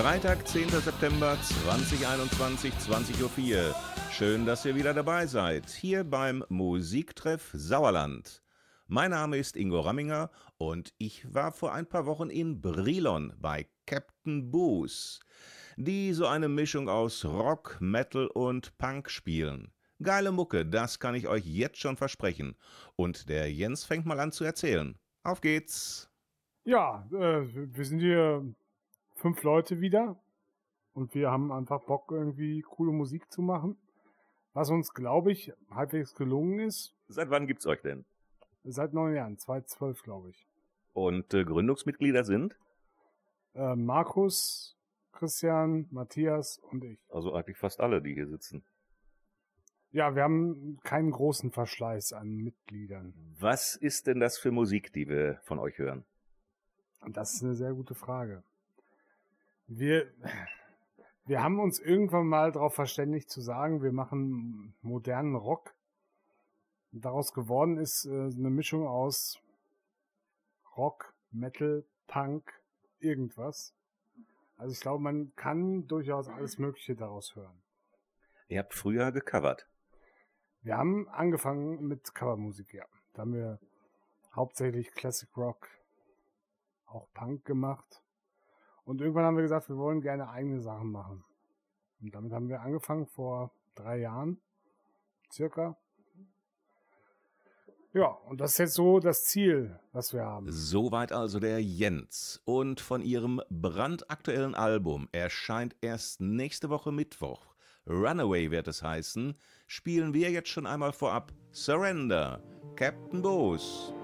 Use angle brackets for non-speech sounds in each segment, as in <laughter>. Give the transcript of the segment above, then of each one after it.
Freitag, 10. September 2021, 20.04 Uhr. Schön, dass ihr wieder dabei seid, hier beim Musiktreff Sauerland. Mein Name ist Ingo Ramminger und ich war vor ein paar Wochen in Brilon bei Captain Boos, die so eine Mischung aus Rock, Metal und Punk spielen. Geile Mucke, das kann ich euch jetzt schon versprechen. Und der Jens fängt mal an zu erzählen. Auf geht's! Ja, äh, wir sind hier fünf Leute wieder und wir haben einfach Bock, irgendwie coole Musik zu machen. Was uns, glaube ich, halbwegs gelungen ist. Seit wann gibt's euch denn? Seit neun Jahren, 2012, glaube ich. Und äh, Gründungsmitglieder sind? Äh, Markus, Christian, Matthias und ich. Also eigentlich fast alle, die hier sitzen. Ja, wir haben keinen großen Verschleiß an Mitgliedern. Was ist denn das für Musik, die wir von euch hören? Das ist eine sehr gute Frage. Wir, wir haben uns irgendwann mal darauf verständigt zu sagen, wir machen modernen Rock. Daraus geworden ist äh, eine Mischung aus Rock, Metal, Punk, irgendwas. Also ich glaube, man kann durchaus alles Mögliche daraus hören. Ihr habt früher gecovert. Wir haben angefangen mit Covermusik, ja. Da haben wir hauptsächlich Classic Rock, auch Punk gemacht. Und irgendwann haben wir gesagt, wir wollen gerne eigene Sachen machen. Und damit haben wir angefangen vor drei Jahren, circa. Ja, und das ist jetzt so das Ziel, was wir haben. Soweit also der Jens. Und von ihrem brandaktuellen Album erscheint erst nächste Woche Mittwoch. Runaway wird es heißen, spielen wir jetzt schon einmal vorab Surrender, Captain Bose.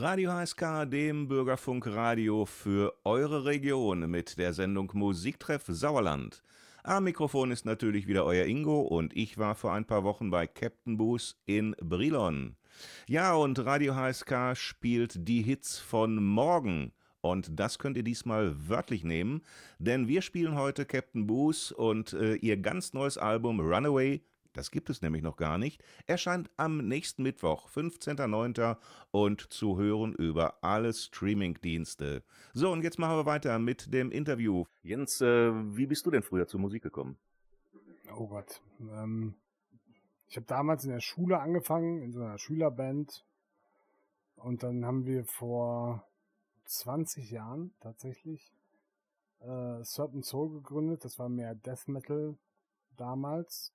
Radio HSK, dem Bürgerfunkradio für eure Region mit der Sendung Musiktreff Sauerland. Am Mikrofon ist natürlich wieder euer Ingo und ich war vor ein paar Wochen bei Captain Boos in Brilon. Ja, und Radio HSK spielt die Hits von morgen. Und das könnt ihr diesmal wörtlich nehmen, denn wir spielen heute Captain Boos und äh, ihr ganz neues Album Runaway das gibt es nämlich noch gar nicht, erscheint am nächsten Mittwoch, 15.09. und zu hören über alle Streamingdienste. So, und jetzt machen wir weiter mit dem Interview. Jens, äh, wie bist du denn früher zur Musik gekommen? Oh Gott. Ähm, ich habe damals in der Schule angefangen, in so einer Schülerband. Und dann haben wir vor 20 Jahren tatsächlich äh, Certain Soul gegründet. Das war mehr Death Metal damals.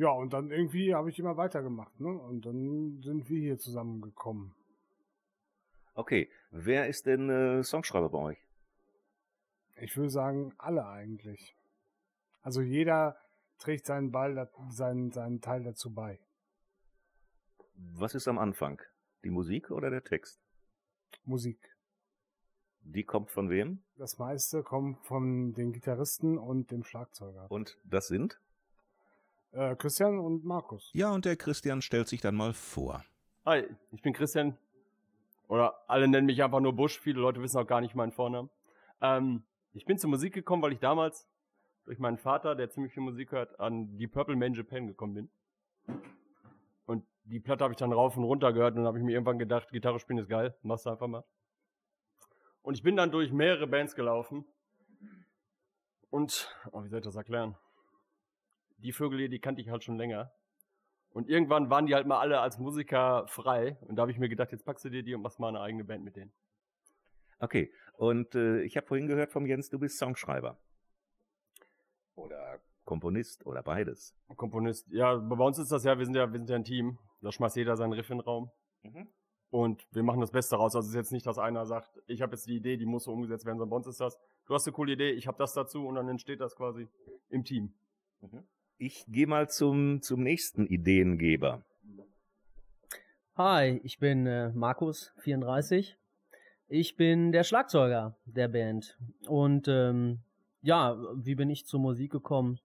Ja, und dann irgendwie habe ich immer weitergemacht, ne? Und dann sind wir hier zusammengekommen. Okay, wer ist denn äh, Songschreiber bei euch? Ich würde sagen, alle eigentlich. Also jeder trägt seinen Ball, seinen, seinen Teil dazu bei. Was ist am Anfang? Die Musik oder der Text? Musik. Die kommt von wem? Das meiste kommt von den Gitarristen und dem Schlagzeuger. Und das sind? Äh, Christian und Markus. Ja, und der Christian stellt sich dann mal vor. Hi, ich bin Christian. Oder alle nennen mich einfach nur Busch. Viele Leute wissen auch gar nicht meinen Vornamen. Ähm, ich bin zur Musik gekommen, weil ich damals durch meinen Vater, der ziemlich viel Musik hört, an die Purple Man Japan gekommen bin. Und die Platte habe ich dann rauf und runter gehört und dann habe ich mir irgendwann gedacht, Gitarre spielen ist geil, machst du einfach mal. Und ich bin dann durch mehrere Bands gelaufen. Und, oh, wie soll ich das erklären? Die Vögel hier, die kannte ich halt schon länger. Und irgendwann waren die halt mal alle als Musiker frei. Und da habe ich mir gedacht, jetzt packst du dir die und machst mal eine eigene Band mit denen. Okay, und äh, ich habe vorhin gehört vom Jens, du bist Songschreiber. Oder Komponist oder beides. Komponist, ja, bei uns ist das ja, wir sind ja, wir sind ja ein Team. Da schmeißt jeder seinen Riff in den Raum. Mhm. Und wir machen das Beste raus. Also es ist jetzt nicht, dass einer sagt, ich habe jetzt die Idee, die muss so umgesetzt werden, sondern bei uns ist das, du hast eine coole Idee, ich habe das dazu und dann entsteht das quasi im Team. Mhm. Ich gehe mal zum, zum nächsten Ideengeber. Hi, ich bin äh, Markus, 34. Ich bin der Schlagzeuger der Band. Und ähm, ja, wie bin ich zur Musik gekommen?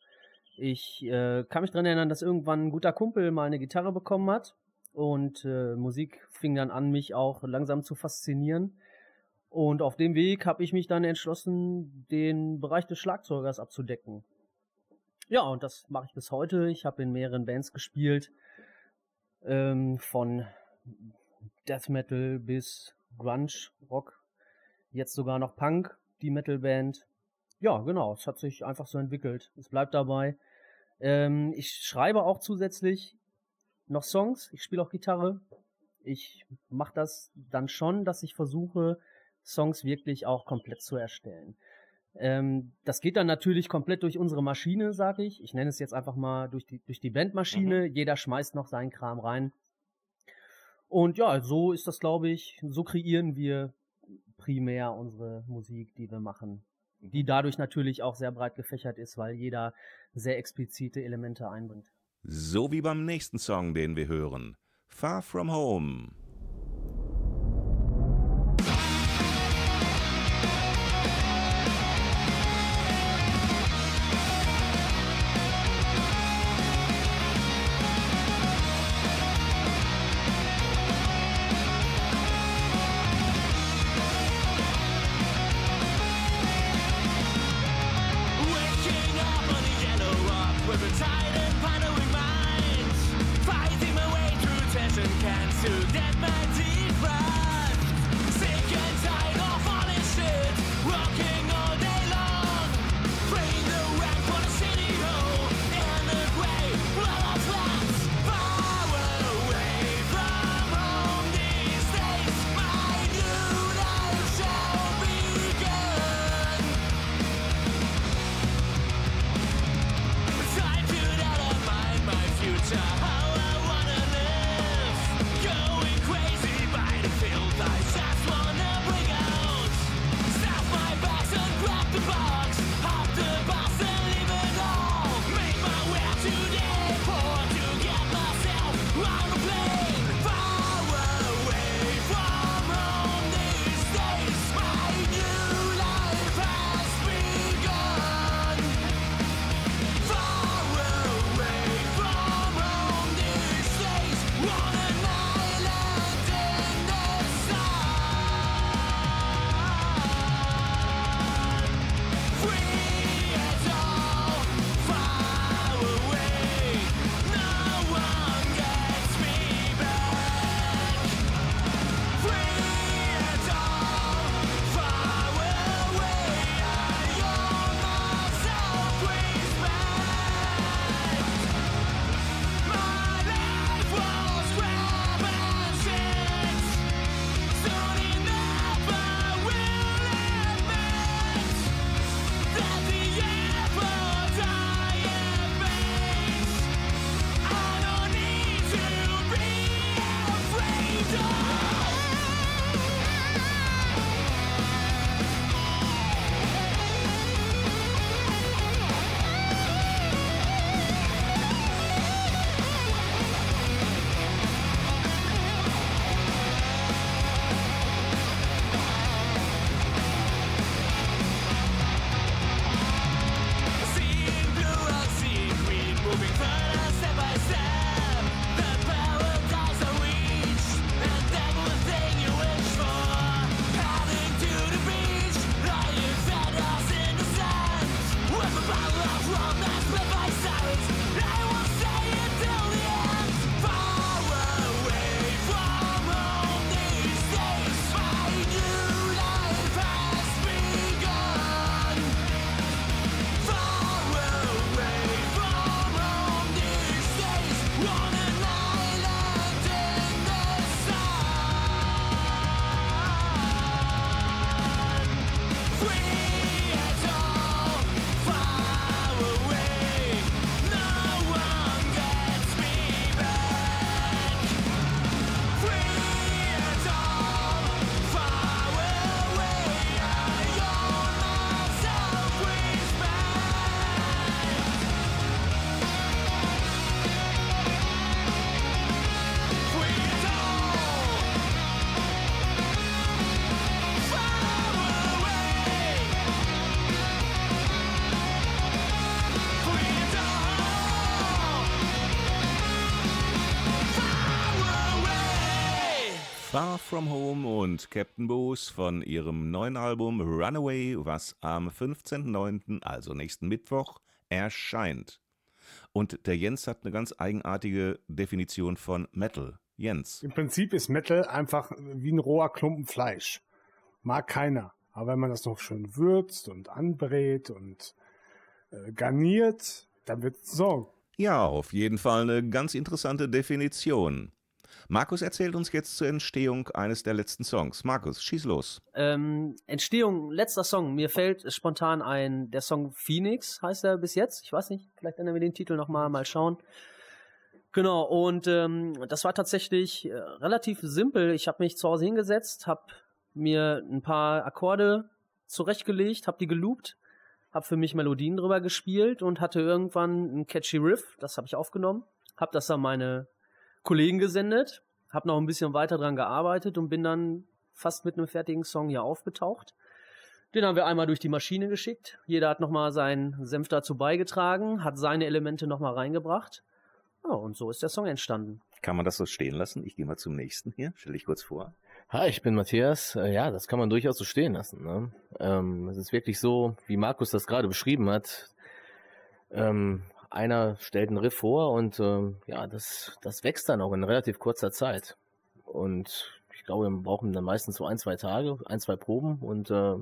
Ich äh, kann mich daran erinnern, dass irgendwann ein guter Kumpel mal eine Gitarre bekommen hat. Und äh, Musik fing dann an, mich auch langsam zu faszinieren. Und auf dem Weg habe ich mich dann entschlossen, den Bereich des Schlagzeugers abzudecken. Ja, und das mache ich bis heute. Ich habe in mehreren Bands gespielt, ähm, von Death Metal bis Grunge, Rock, jetzt sogar noch Punk, die Metalband. Ja, genau, es hat sich einfach so entwickelt. Es bleibt dabei. Ähm, ich schreibe auch zusätzlich noch Songs. Ich spiele auch Gitarre. Ich mache das dann schon, dass ich versuche, Songs wirklich auch komplett zu erstellen. Ähm, das geht dann natürlich komplett durch unsere Maschine, sage ich. Ich nenne es jetzt einfach mal durch die, durch die Bandmaschine. Mhm. Jeder schmeißt noch seinen Kram rein. Und ja, so ist das, glaube ich, so kreieren wir primär unsere Musik, die wir machen. Die mhm. dadurch natürlich auch sehr breit gefächert ist, weil jeder sehr explizite Elemente einbringt. So wie beim nächsten Song, den wir hören. Far From Home. Far From Home und Captain Boos von ihrem neuen Album Runaway, was am 15.09., also nächsten Mittwoch, erscheint. Und der Jens hat eine ganz eigenartige Definition von Metal. Jens. Im Prinzip ist Metal einfach wie ein roher Klumpen Fleisch. Mag keiner. Aber wenn man das noch schön würzt und anbrät und äh, garniert, dann wird es so. Ja, auf jeden Fall eine ganz interessante Definition. Markus erzählt uns jetzt zur Entstehung eines der letzten Songs. Markus, schieß los. Ähm, Entstehung, letzter Song. Mir fällt spontan ein, der Song Phoenix heißt er bis jetzt. Ich weiß nicht, vielleicht ändern wir den Titel nochmal, mal schauen. Genau, und ähm, das war tatsächlich äh, relativ simpel. Ich habe mich zu Hause hingesetzt, habe mir ein paar Akkorde zurechtgelegt, habe die geloopt, habe für mich Melodien drüber gespielt und hatte irgendwann ein catchy Riff, das habe ich aufgenommen, habe das an meine Kollegen gesendet, habe noch ein bisschen weiter dran gearbeitet und bin dann fast mit einem fertigen Song hier aufgetaucht. Den haben wir einmal durch die Maschine geschickt. Jeder hat nochmal seinen Senf dazu beigetragen, hat seine Elemente nochmal reingebracht. Ja, und so ist der Song entstanden. Kann man das so stehen lassen? Ich gehe mal zum nächsten hier. Stell dich kurz vor. Hi, ich bin Matthias. Äh, ja, das kann man durchaus so stehen lassen. Ne? Ähm, es ist wirklich so, wie Markus das gerade beschrieben hat. Ähm, einer stellt einen Riff vor und ähm, ja, das, das wächst dann auch in relativ kurzer Zeit. Und ich glaube, wir brauchen dann meistens so ein, zwei Tage, ein, zwei Proben und äh,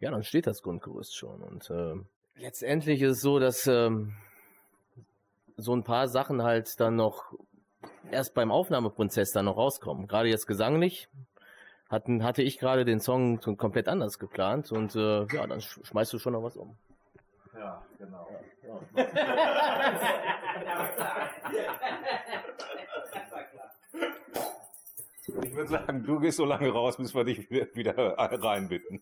ja, dann steht das Grundgerüst schon. Und äh, letztendlich ist es so, dass ähm, so ein paar Sachen halt dann noch erst beim Aufnahmeprozess dann noch rauskommen. Gerade jetzt gesanglich hatten, hatte ich gerade den Song komplett anders geplant und äh, ja, dann schmeißt du schon noch was um. Ja, genau. Ja, Ich würde sagen, du gehst so lange raus, bis wir dich wieder reinbitten.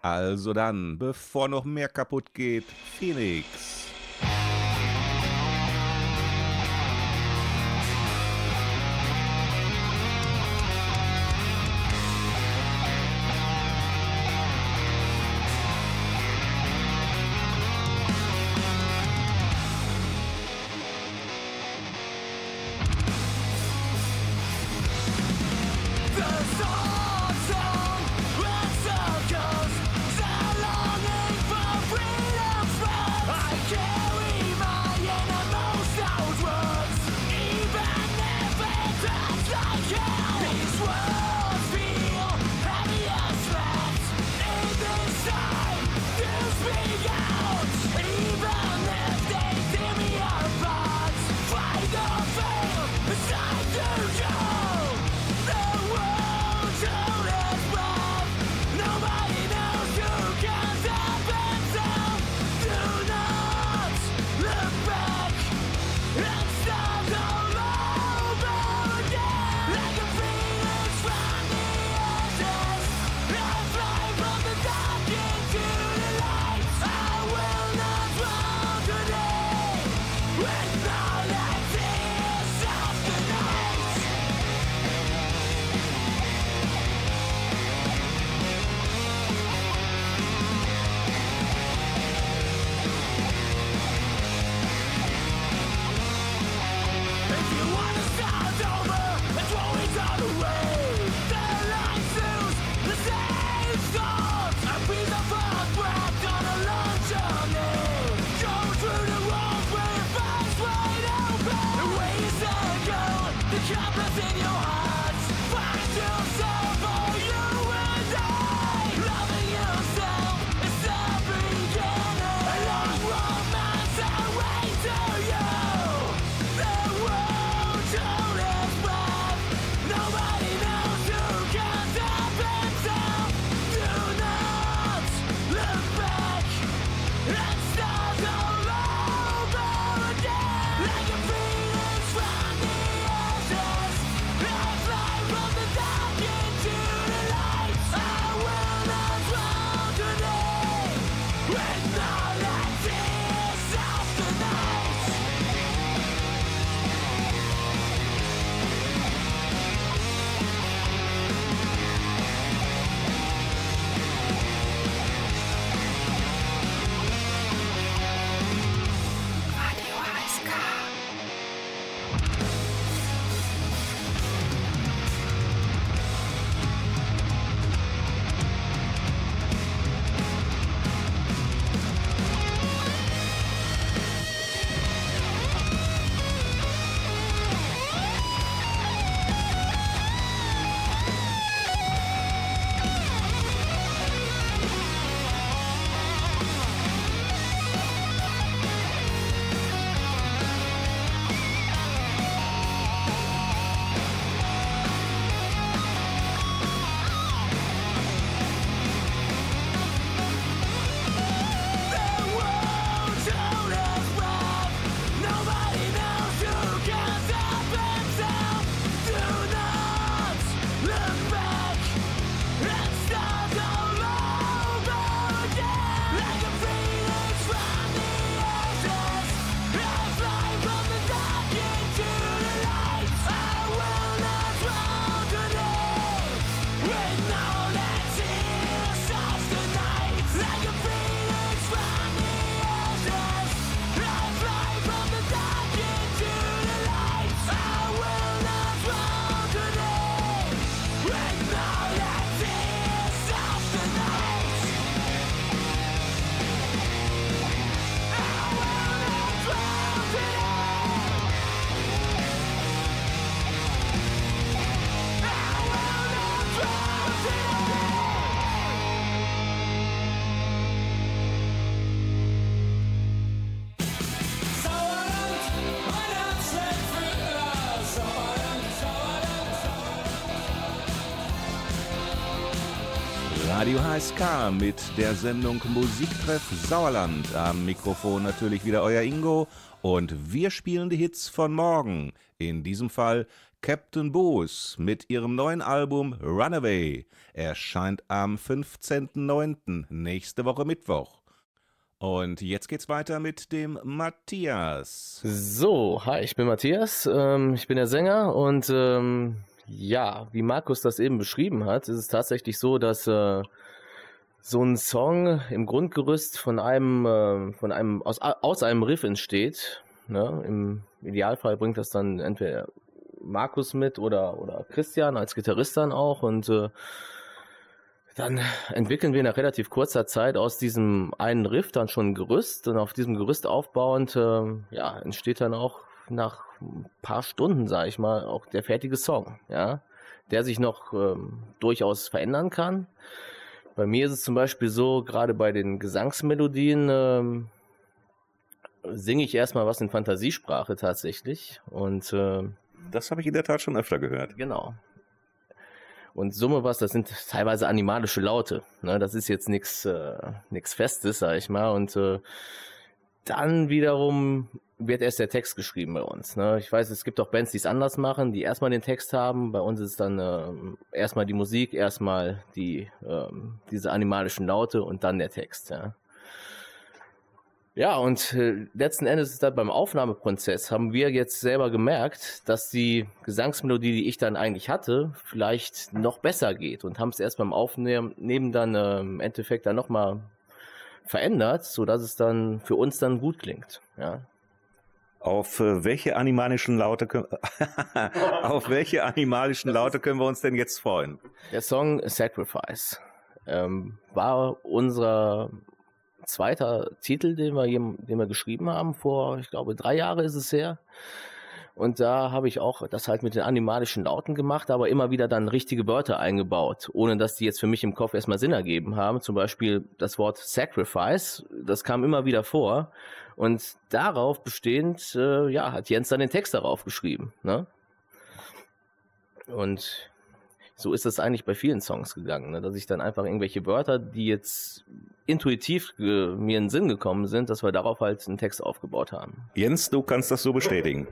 Also dann, bevor noch mehr kaputt geht, Phoenix. Radio HSK mit der Sendung Musiktreff Sauerland. Am Mikrofon natürlich wieder euer Ingo und wir spielen die Hits von morgen. In diesem Fall Captain Boos mit ihrem neuen Album Runaway. Erscheint am 15.09. nächste Woche Mittwoch. Und jetzt geht's weiter mit dem Matthias. So, hi, ich bin Matthias, ähm, ich bin der Sänger und ähm, ja, wie Markus das eben beschrieben hat, ist es tatsächlich so, dass äh, so ein Song im Grundgerüst von einem, äh, von einem aus, aus einem Riff entsteht. Ne? Im Idealfall bringt das dann entweder Markus mit oder, oder Christian als Gitarrist dann auch und äh, dann entwickeln wir nach relativ kurzer Zeit aus diesem einen Riff dann schon ein Gerüst und auf diesem Gerüst aufbauend äh, ja, entsteht dann auch nach ein paar Stunden, sage ich mal, auch der fertige Song, ja, der sich noch ähm, durchaus verändern kann. Bei mir ist es zum Beispiel so, gerade bei den Gesangsmelodien ähm, singe ich erstmal was in Fantasiesprache tatsächlich und äh, das habe ich in der Tat schon öfter gehört. Genau. Und Summe was, das sind teilweise animalische Laute. Ne? Das ist jetzt nichts äh, nix Festes, sag ich mal. Und äh, dann wiederum wird erst der Text geschrieben bei uns. Ne? Ich weiß, es gibt auch Bands, die es anders machen, die erstmal den Text haben. Bei uns ist dann äh, erstmal die Musik, erstmal die äh, diese animalischen Laute und dann der Text. Ja. Ja, und äh, letzten Endes ist das beim Aufnahmeprozess haben wir jetzt selber gemerkt, dass die Gesangsmelodie, die ich dann eigentlich hatte, vielleicht noch besser geht und haben es erst beim Aufnehmen dann äh, im Endeffekt dann nochmal verändert, so dass es dann für uns dann gut klingt. Ja. Auf äh, welche animalischen Laute können, <laughs> auf welche animalischen Laute können wir uns denn jetzt freuen? Der Song Sacrifice ähm, war unser zweiter Titel, den wir, den wir geschrieben haben, vor, ich glaube, drei Jahre ist es her. Und da habe ich auch das halt mit den animalischen Lauten gemacht, aber immer wieder dann richtige Wörter eingebaut, ohne dass die jetzt für mich im Kopf erstmal Sinn ergeben haben. Zum Beispiel das Wort Sacrifice, das kam immer wieder vor. Und darauf bestehend, äh, ja, hat Jens dann den Text darauf geschrieben. Ne? Und so ist das eigentlich bei vielen Songs gegangen, ne? dass ich dann einfach irgendwelche Wörter, die jetzt intuitiv mir in den Sinn gekommen sind, dass wir darauf halt einen Text aufgebaut haben. Jens, du kannst das so bestätigen.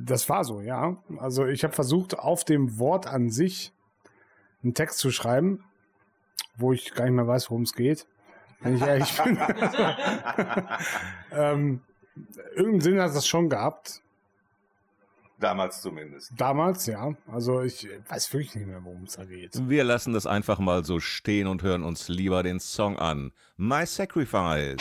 Das war so, ja. Also ich habe versucht, auf dem Wort an sich einen Text zu schreiben, wo ich gar nicht mehr weiß, worum es geht. Wenn ich ehrlich bin. <laughs> ähm, irgendeinen Sinn hat das schon gehabt. Damals zumindest. Damals, ja. Also ich weiß wirklich nicht mehr, worum es da geht. Wir lassen das einfach mal so stehen und hören uns lieber den Song an. My Sacrifice.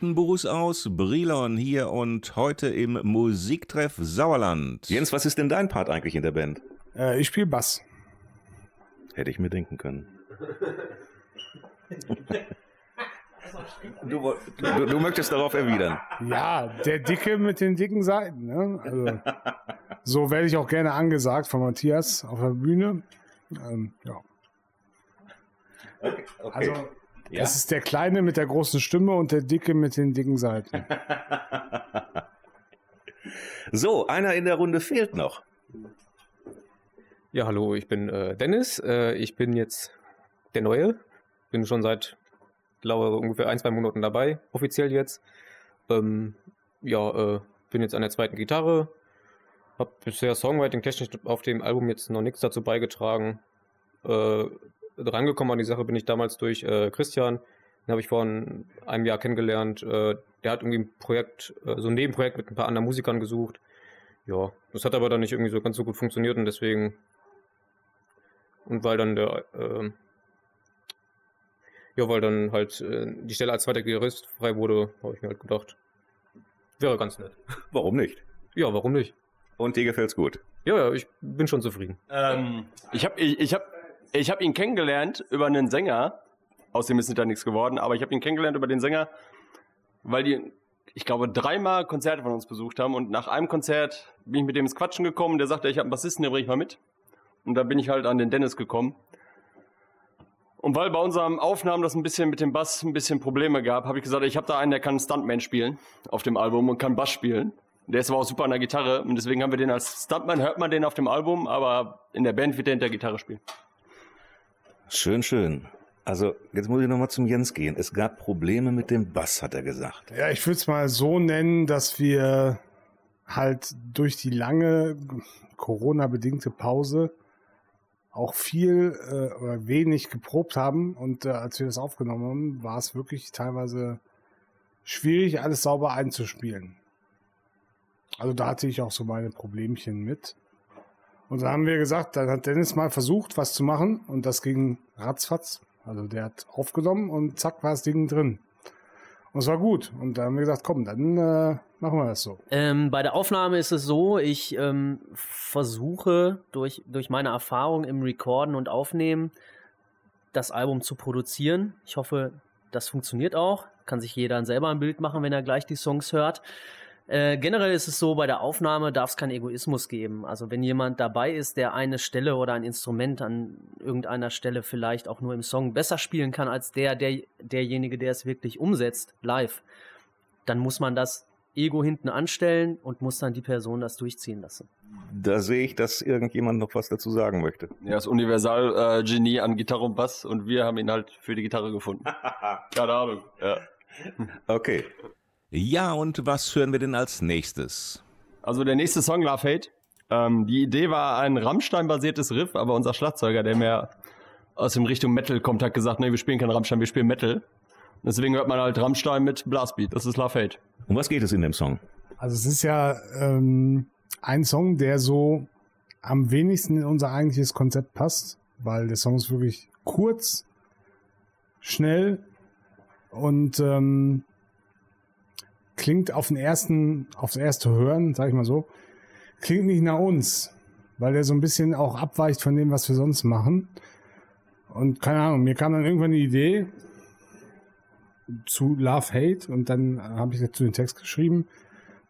Bruce aus Brilon hier und heute im Musiktreff Sauerland. Jens, was ist denn dein Part eigentlich in der Band? Äh, ich spiele Bass. Hätte ich mir denken können. <laughs> Du, du, du, möchtest darauf erwidern. Ja, der Dicke mit den dicken Seiten. Ne? Also, <laughs> so werde ich auch gerne angesagt von Matthias auf der Bühne. Ähm, ja. Okay, okay. Also ja? Das ist der Kleine mit der großen Stimme und der Dicke mit den dicken Seiten. <laughs> so, einer in der Runde fehlt noch. Ja, hallo, ich bin äh, Dennis. Äh, ich bin jetzt der Neue. Bin schon seit, glaube ungefähr ein, zwei Monaten dabei, offiziell jetzt. Ähm, ja, äh, bin jetzt an der zweiten Gitarre. Hab bisher Songwriting-technisch auf dem Album jetzt noch nichts dazu beigetragen. Äh, rangekommen an die Sache bin ich damals durch äh, Christian. Den habe ich vor einem Jahr kennengelernt. Äh, der hat irgendwie ein Projekt, äh, so ein Nebenprojekt mit ein paar anderen Musikern gesucht. Ja, das hat aber dann nicht irgendwie so ganz so gut funktioniert und deswegen und weil dann der äh, ja, weil dann halt äh, die Stelle als zweiter Gitarrist frei wurde, habe ich mir halt gedacht, wäre ganz nett. <laughs> Warum nicht? Ja, warum nicht? Und dir gefällt's gut? Ja, ja, ich bin schon zufrieden. Ähm, ich habe ich, ich hab ich habe ihn kennengelernt über einen Sänger. Aus dem ist nicht da nichts geworden, aber ich habe ihn kennengelernt über den Sänger, weil die, ich glaube, dreimal Konzerte von uns besucht haben. Und nach einem Konzert bin ich mit dem ins Quatschen gekommen. Der sagte, ich habe einen Bassisten, den bringe ich mal mit. Und da bin ich halt an den Dennis gekommen. Und weil bei unseren Aufnahmen das ein bisschen mit dem Bass ein bisschen Probleme gab, habe ich gesagt, ich habe da einen, der kann Stuntman spielen auf dem Album und kann Bass spielen. Der ist aber auch super an der Gitarre und deswegen haben wir den als Stuntman, hört man den auf dem Album, aber in der Band wird der hinter Gitarre spielen. Schön, schön. Also, jetzt muss ich nochmal zum Jens gehen. Es gab Probleme mit dem Bass, hat er gesagt. Ja, ich würde es mal so nennen, dass wir halt durch die lange Corona-bedingte Pause auch viel äh, oder wenig geprobt haben. Und äh, als wir das aufgenommen haben, war es wirklich teilweise schwierig, alles sauber einzuspielen. Also da hatte ich auch so meine Problemchen mit. Und da haben wir gesagt, dann hat Dennis mal versucht, was zu machen und das ging ratzfatz. Also der hat aufgenommen und zack war das Ding drin. Und es war gut. Und da haben wir gesagt, komm, dann äh, machen wir das so. Ähm, bei der Aufnahme ist es so, ich ähm, versuche durch, durch meine Erfahrung im Recorden und Aufnehmen das Album zu produzieren. Ich hoffe, das funktioniert auch. Kann sich jeder selber ein Bild machen, wenn er gleich die Songs hört. Äh, generell ist es so, bei der Aufnahme darf es keinen Egoismus geben. Also wenn jemand dabei ist, der eine Stelle oder ein Instrument an irgendeiner Stelle vielleicht auch nur im Song besser spielen kann als der, der derjenige, der es wirklich umsetzt, live, dann muss man das Ego hinten anstellen und muss dann die Person das durchziehen lassen. Da sehe ich, dass irgendjemand noch was dazu sagen möchte. Ja, das Universal-Genie äh, an Gitarre und Bass und wir haben ihn halt für die Gitarre gefunden. <laughs> Keine Ahnung. Ja. Okay. Ja, und was hören wir denn als nächstes? Also der nächste Song, Love Hate. Ähm, die Idee war ein Rammstein-basiertes Riff, aber unser Schlagzeuger, der mehr aus dem Richtung Metal kommt, hat gesagt, nee, wir spielen kein Rammstein, wir spielen Metal. Deswegen hört man halt Rammstein mit Blastbeat. Das ist Love Hate. Um was geht es in dem Song? Also es ist ja ähm, ein Song, der so am wenigsten in unser eigentliches Konzept passt, weil der Song ist wirklich kurz, schnell und ähm, klingt auf den ersten, aufs erste Hören, sag ich mal so, klingt nicht nach uns, weil der so ein bisschen auch abweicht von dem, was wir sonst machen. Und keine Ahnung, mir kam dann irgendwann die Idee zu Love Hate und dann habe ich dazu den Text geschrieben,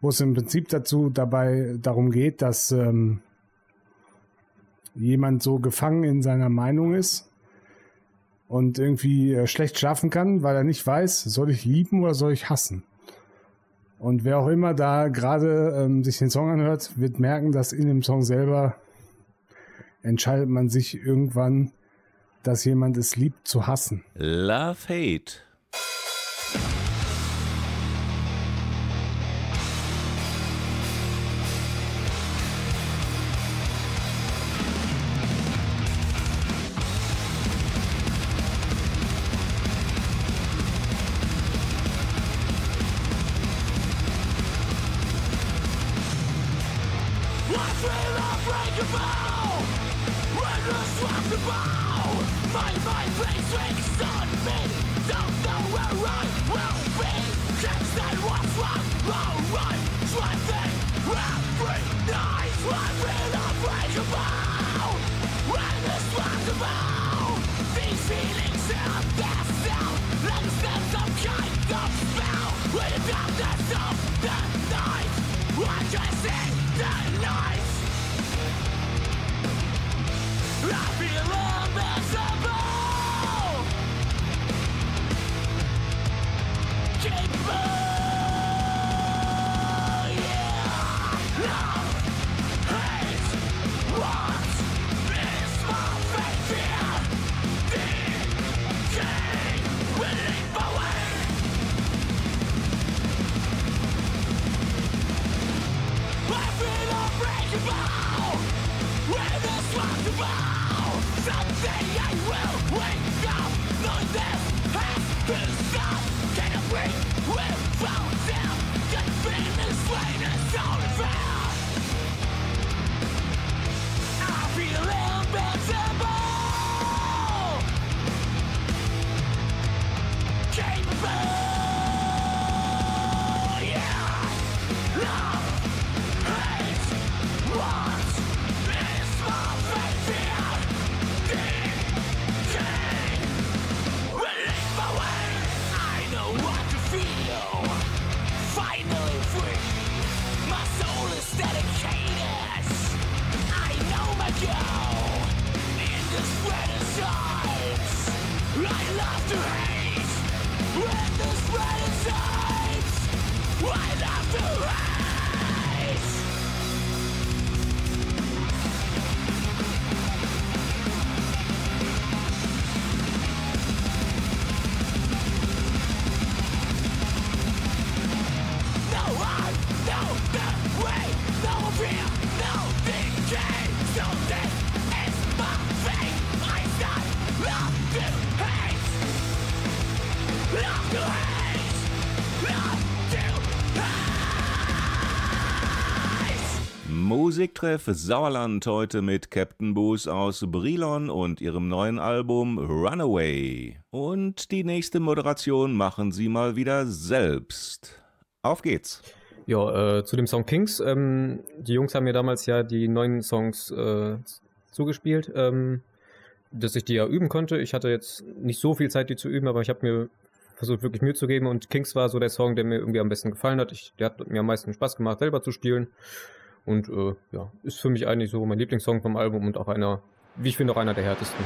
wo es im Prinzip dazu dabei darum geht, dass ähm, jemand so gefangen in seiner Meinung ist und irgendwie äh, schlecht schlafen kann, weil er nicht weiß, soll ich lieben oder soll ich hassen. Und wer auch immer da gerade ähm, sich den Song anhört, wird merken, dass in dem Song selber entscheidet man sich irgendwann, dass jemand es liebt zu hassen. Love Hate. Musiktreff Sauerland heute mit Captain Boos aus Brilon und ihrem neuen Album Runaway. Und die nächste Moderation machen sie mal wieder selbst. Auf geht's. Ja, äh, zu dem Song Kings. Ähm, die Jungs haben mir damals ja die neuen Songs äh, zugespielt, ähm, dass ich die ja üben konnte. Ich hatte jetzt nicht so viel Zeit, die zu üben, aber ich habe mir versucht wirklich Mühe zu geben und Kings war so der Song, der mir irgendwie am besten gefallen hat. Ich, der hat mir am meisten Spaß gemacht, selber zu spielen. Und äh, ja, ist für mich eigentlich so mein Lieblingssong vom Album und auch einer, wie ich finde, auch einer der härtesten.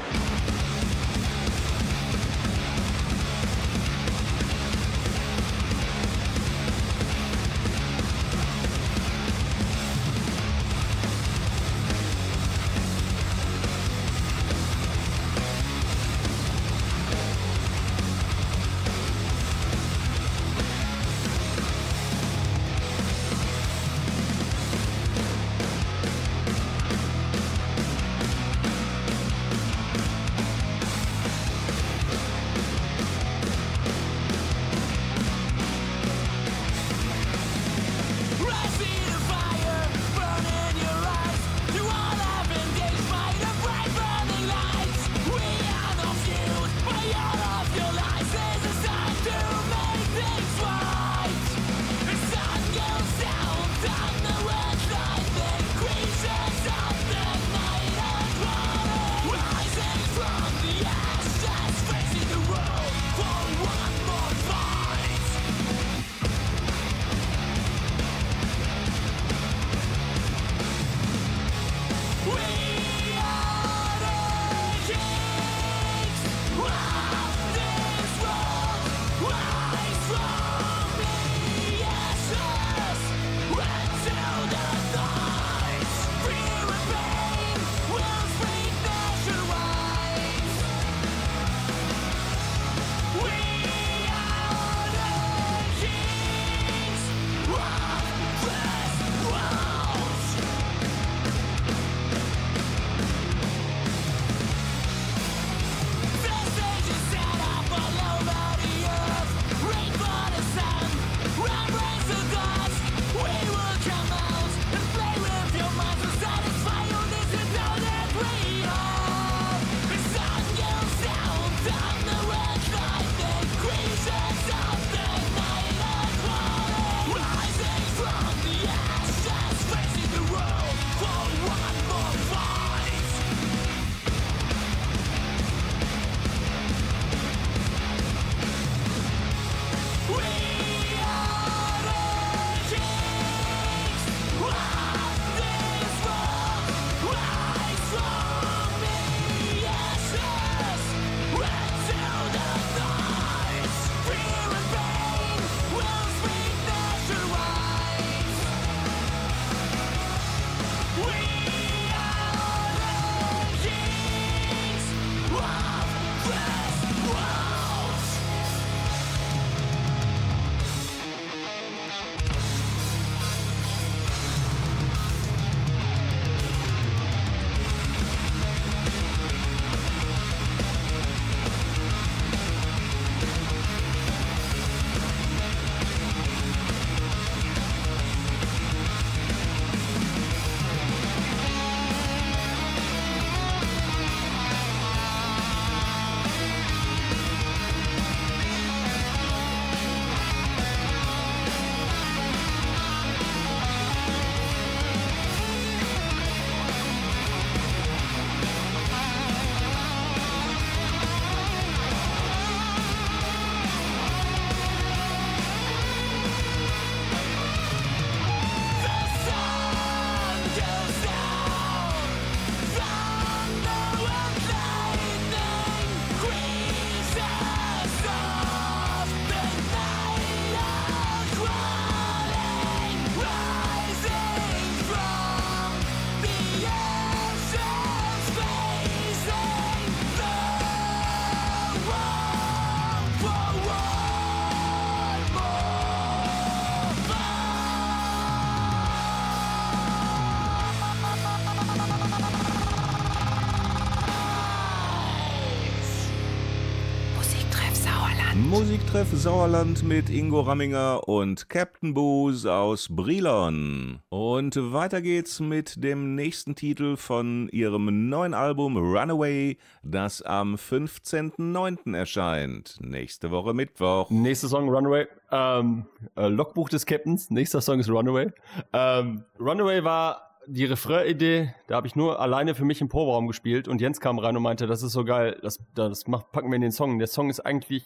Musiktreff Sauerland mit Ingo Ramminger und Captain Boos aus Brilon. Und weiter geht's mit dem nächsten Titel von ihrem neuen Album Runaway, das am 15.09. erscheint. Nächste Woche Mittwoch. Nächster Song Runaway. Ähm, äh, Logbuch des Captains. Nächster Song ist Runaway. Ähm, Runaway war die Refrain-Idee, da habe ich nur alleine für mich im Proberaum gespielt und Jens kam rein und meinte, das ist so geil, das, das macht, packen wir in den Song. Der Song ist eigentlich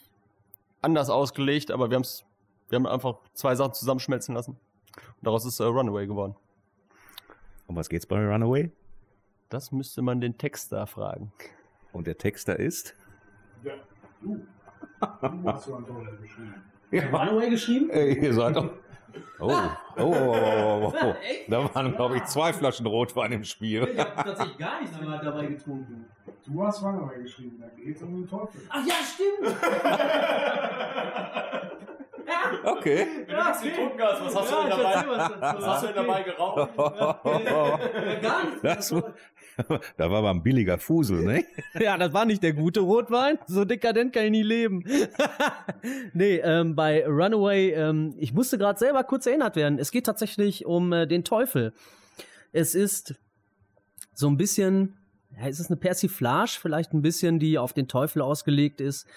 anders ausgelegt, aber wir haben es, wir haben einfach zwei Sachen zusammenschmelzen lassen. Und daraus ist äh, Runaway geworden. Um was geht's bei Runaway? Das müsste man den Texter fragen. Und der Texter ist? Ja, du. Du hast so ein Toller geschrieben. Runaway geschrieben? Ey, ihr seid doch. Oh, oh, oh, oh, oh, oh. <laughs> Da waren, glaube ich, zwei Flaschen Rotwein im Spiel. Ich habe tatsächlich gar nichts mehr dabei getrunken. Du hast Runaway geschrieben, da geht's um den Teufel. Ach ja, stimmt. <laughs> Okay. Ja, okay. getrunken hast, was hast Ja, du denn dabei? was. Was hast du denn dabei geraucht? Ja, <laughs> gar nichts. Das, <laughs> da war aber ein billiger Fusel, ne? <laughs> Ja, das war nicht der gute Rotwein. So dekadent kann ich nie leben. <laughs> nee, ähm, bei Runaway, ähm, ich musste gerade selber kurz erinnert werden. Es geht tatsächlich um äh, den Teufel. Es ist so ein bisschen, ja, es ist eine Persiflage, vielleicht ein bisschen, die auf den Teufel ausgelegt ist,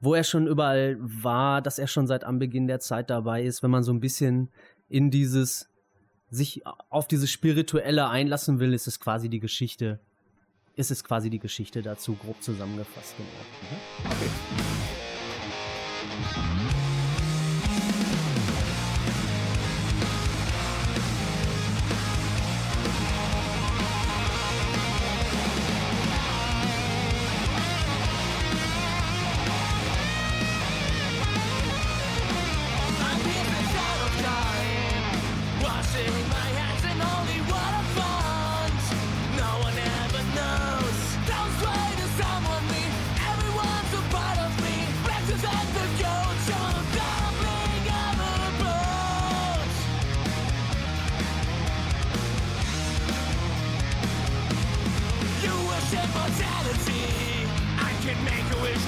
wo er schon überall war, dass er schon seit Anbeginn der Zeit dabei ist, wenn man so ein bisschen in dieses sich auf dieses Spirituelle einlassen will, ist es quasi die Geschichte, ist es quasi die Geschichte dazu grob zusammengefasst geworden. Und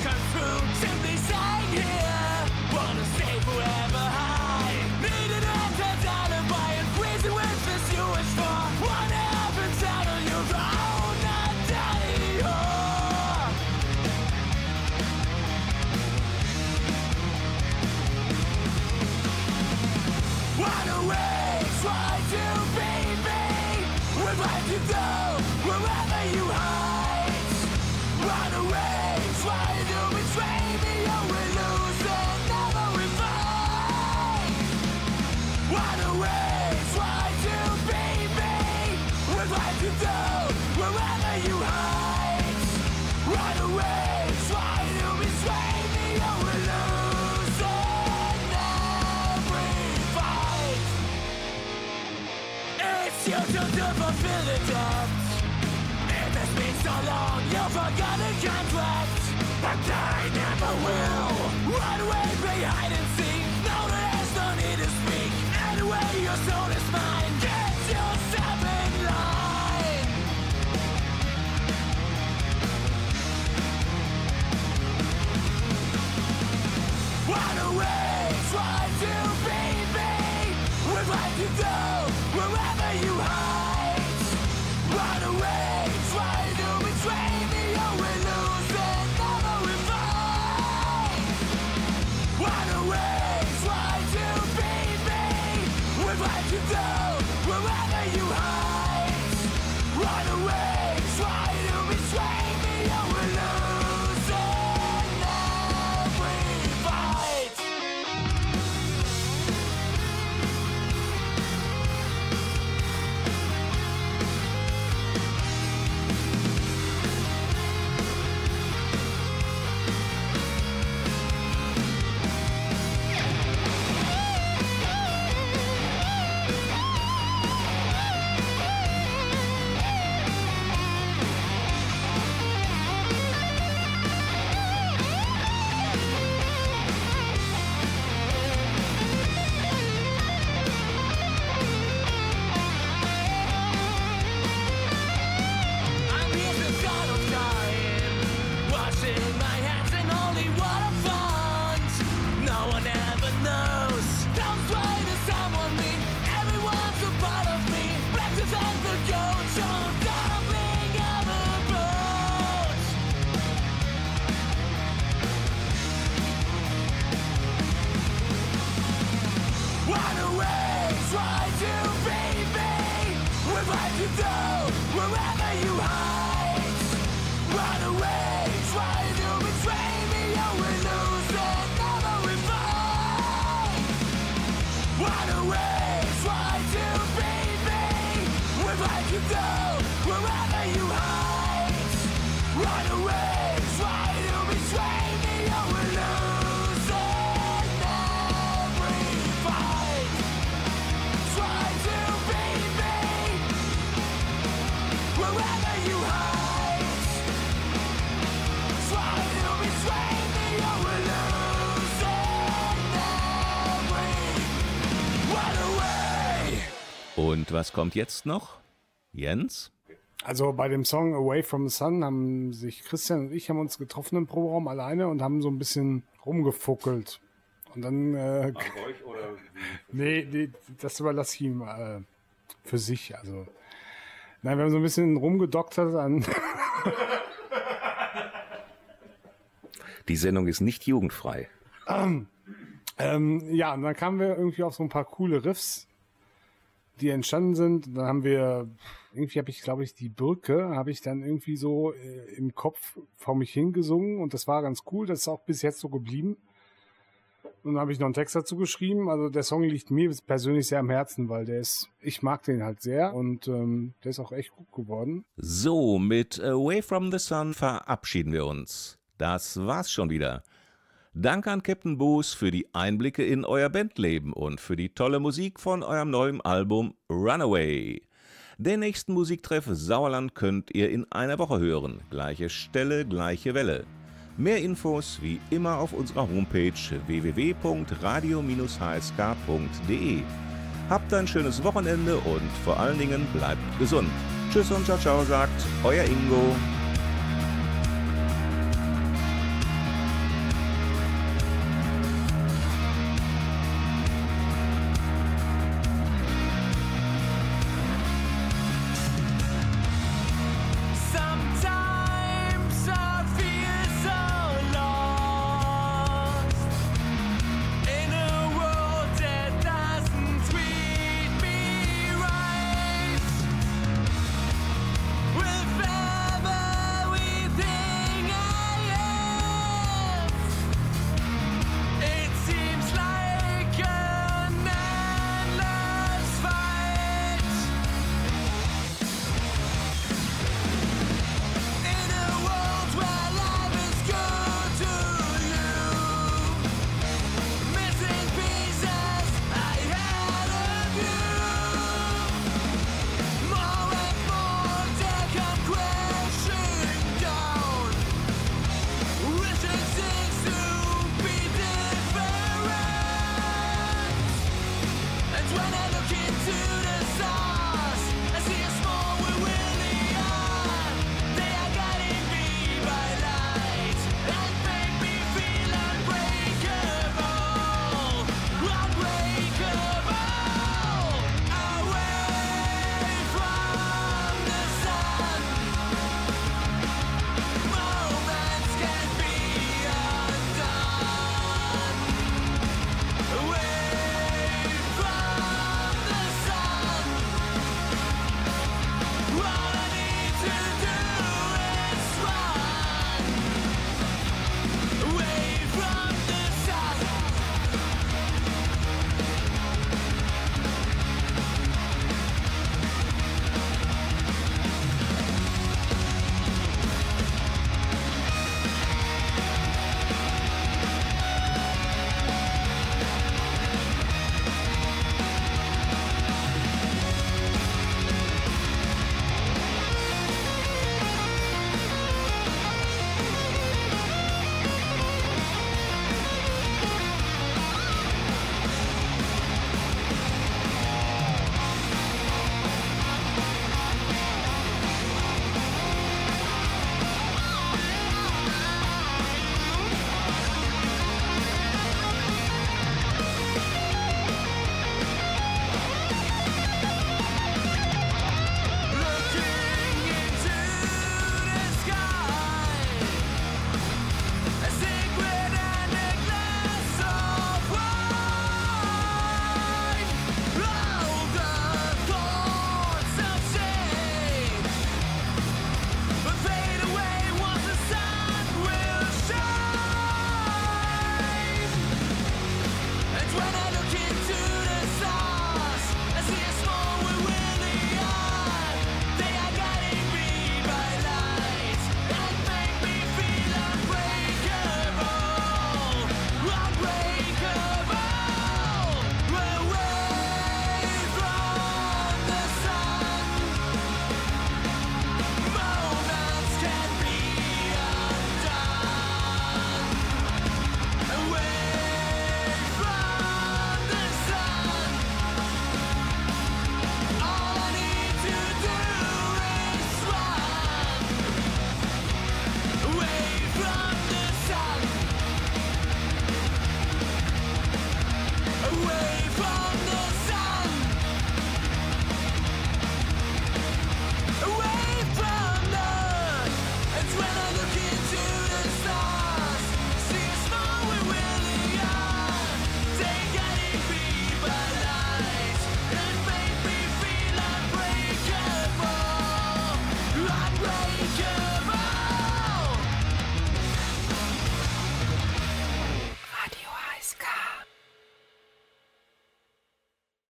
come through you to do fulfill it up It has been so long, you've forgotten contracts. But I never will. down was kommt jetzt noch? Jens? Also bei dem Song Away from the Sun haben sich Christian und ich haben uns getroffen im Proberaum alleine und haben so ein bisschen rumgefuckelt. Und dann. Äh, euch oder? nee, nee, das überlasse ich ihm äh, für sich. Also. Nein, wir haben so ein bisschen rumgedoktert an. <laughs> Die Sendung ist nicht jugendfrei. Ähm, ähm, ja, und dann kamen wir irgendwie auf so ein paar coole Riffs, die entstanden sind. Dann haben wir, irgendwie habe ich, glaube ich, die Birke, habe ich dann irgendwie so äh, im Kopf vor mich hingesungen und das war ganz cool. Das ist auch bis jetzt so geblieben. Und dann habe ich noch einen Text dazu geschrieben. Also der Song liegt mir persönlich sehr am Herzen, weil der ist, ich mag den halt sehr und ähm, der ist auch echt gut geworden. So, mit Away from the Sun verabschieden wir uns. Das war's schon wieder. Danke an Captain Boos für die Einblicke in euer Bandleben und für die tolle Musik von eurem neuen Album Runaway. Den nächsten Musiktreff Sauerland könnt ihr in einer Woche hören. Gleiche Stelle, gleiche Welle. Mehr Infos wie immer auf unserer Homepage www.radio-hsk.de. Habt ein schönes Wochenende und vor allen Dingen bleibt gesund. Tschüss und ciao ciao sagt euer Ingo.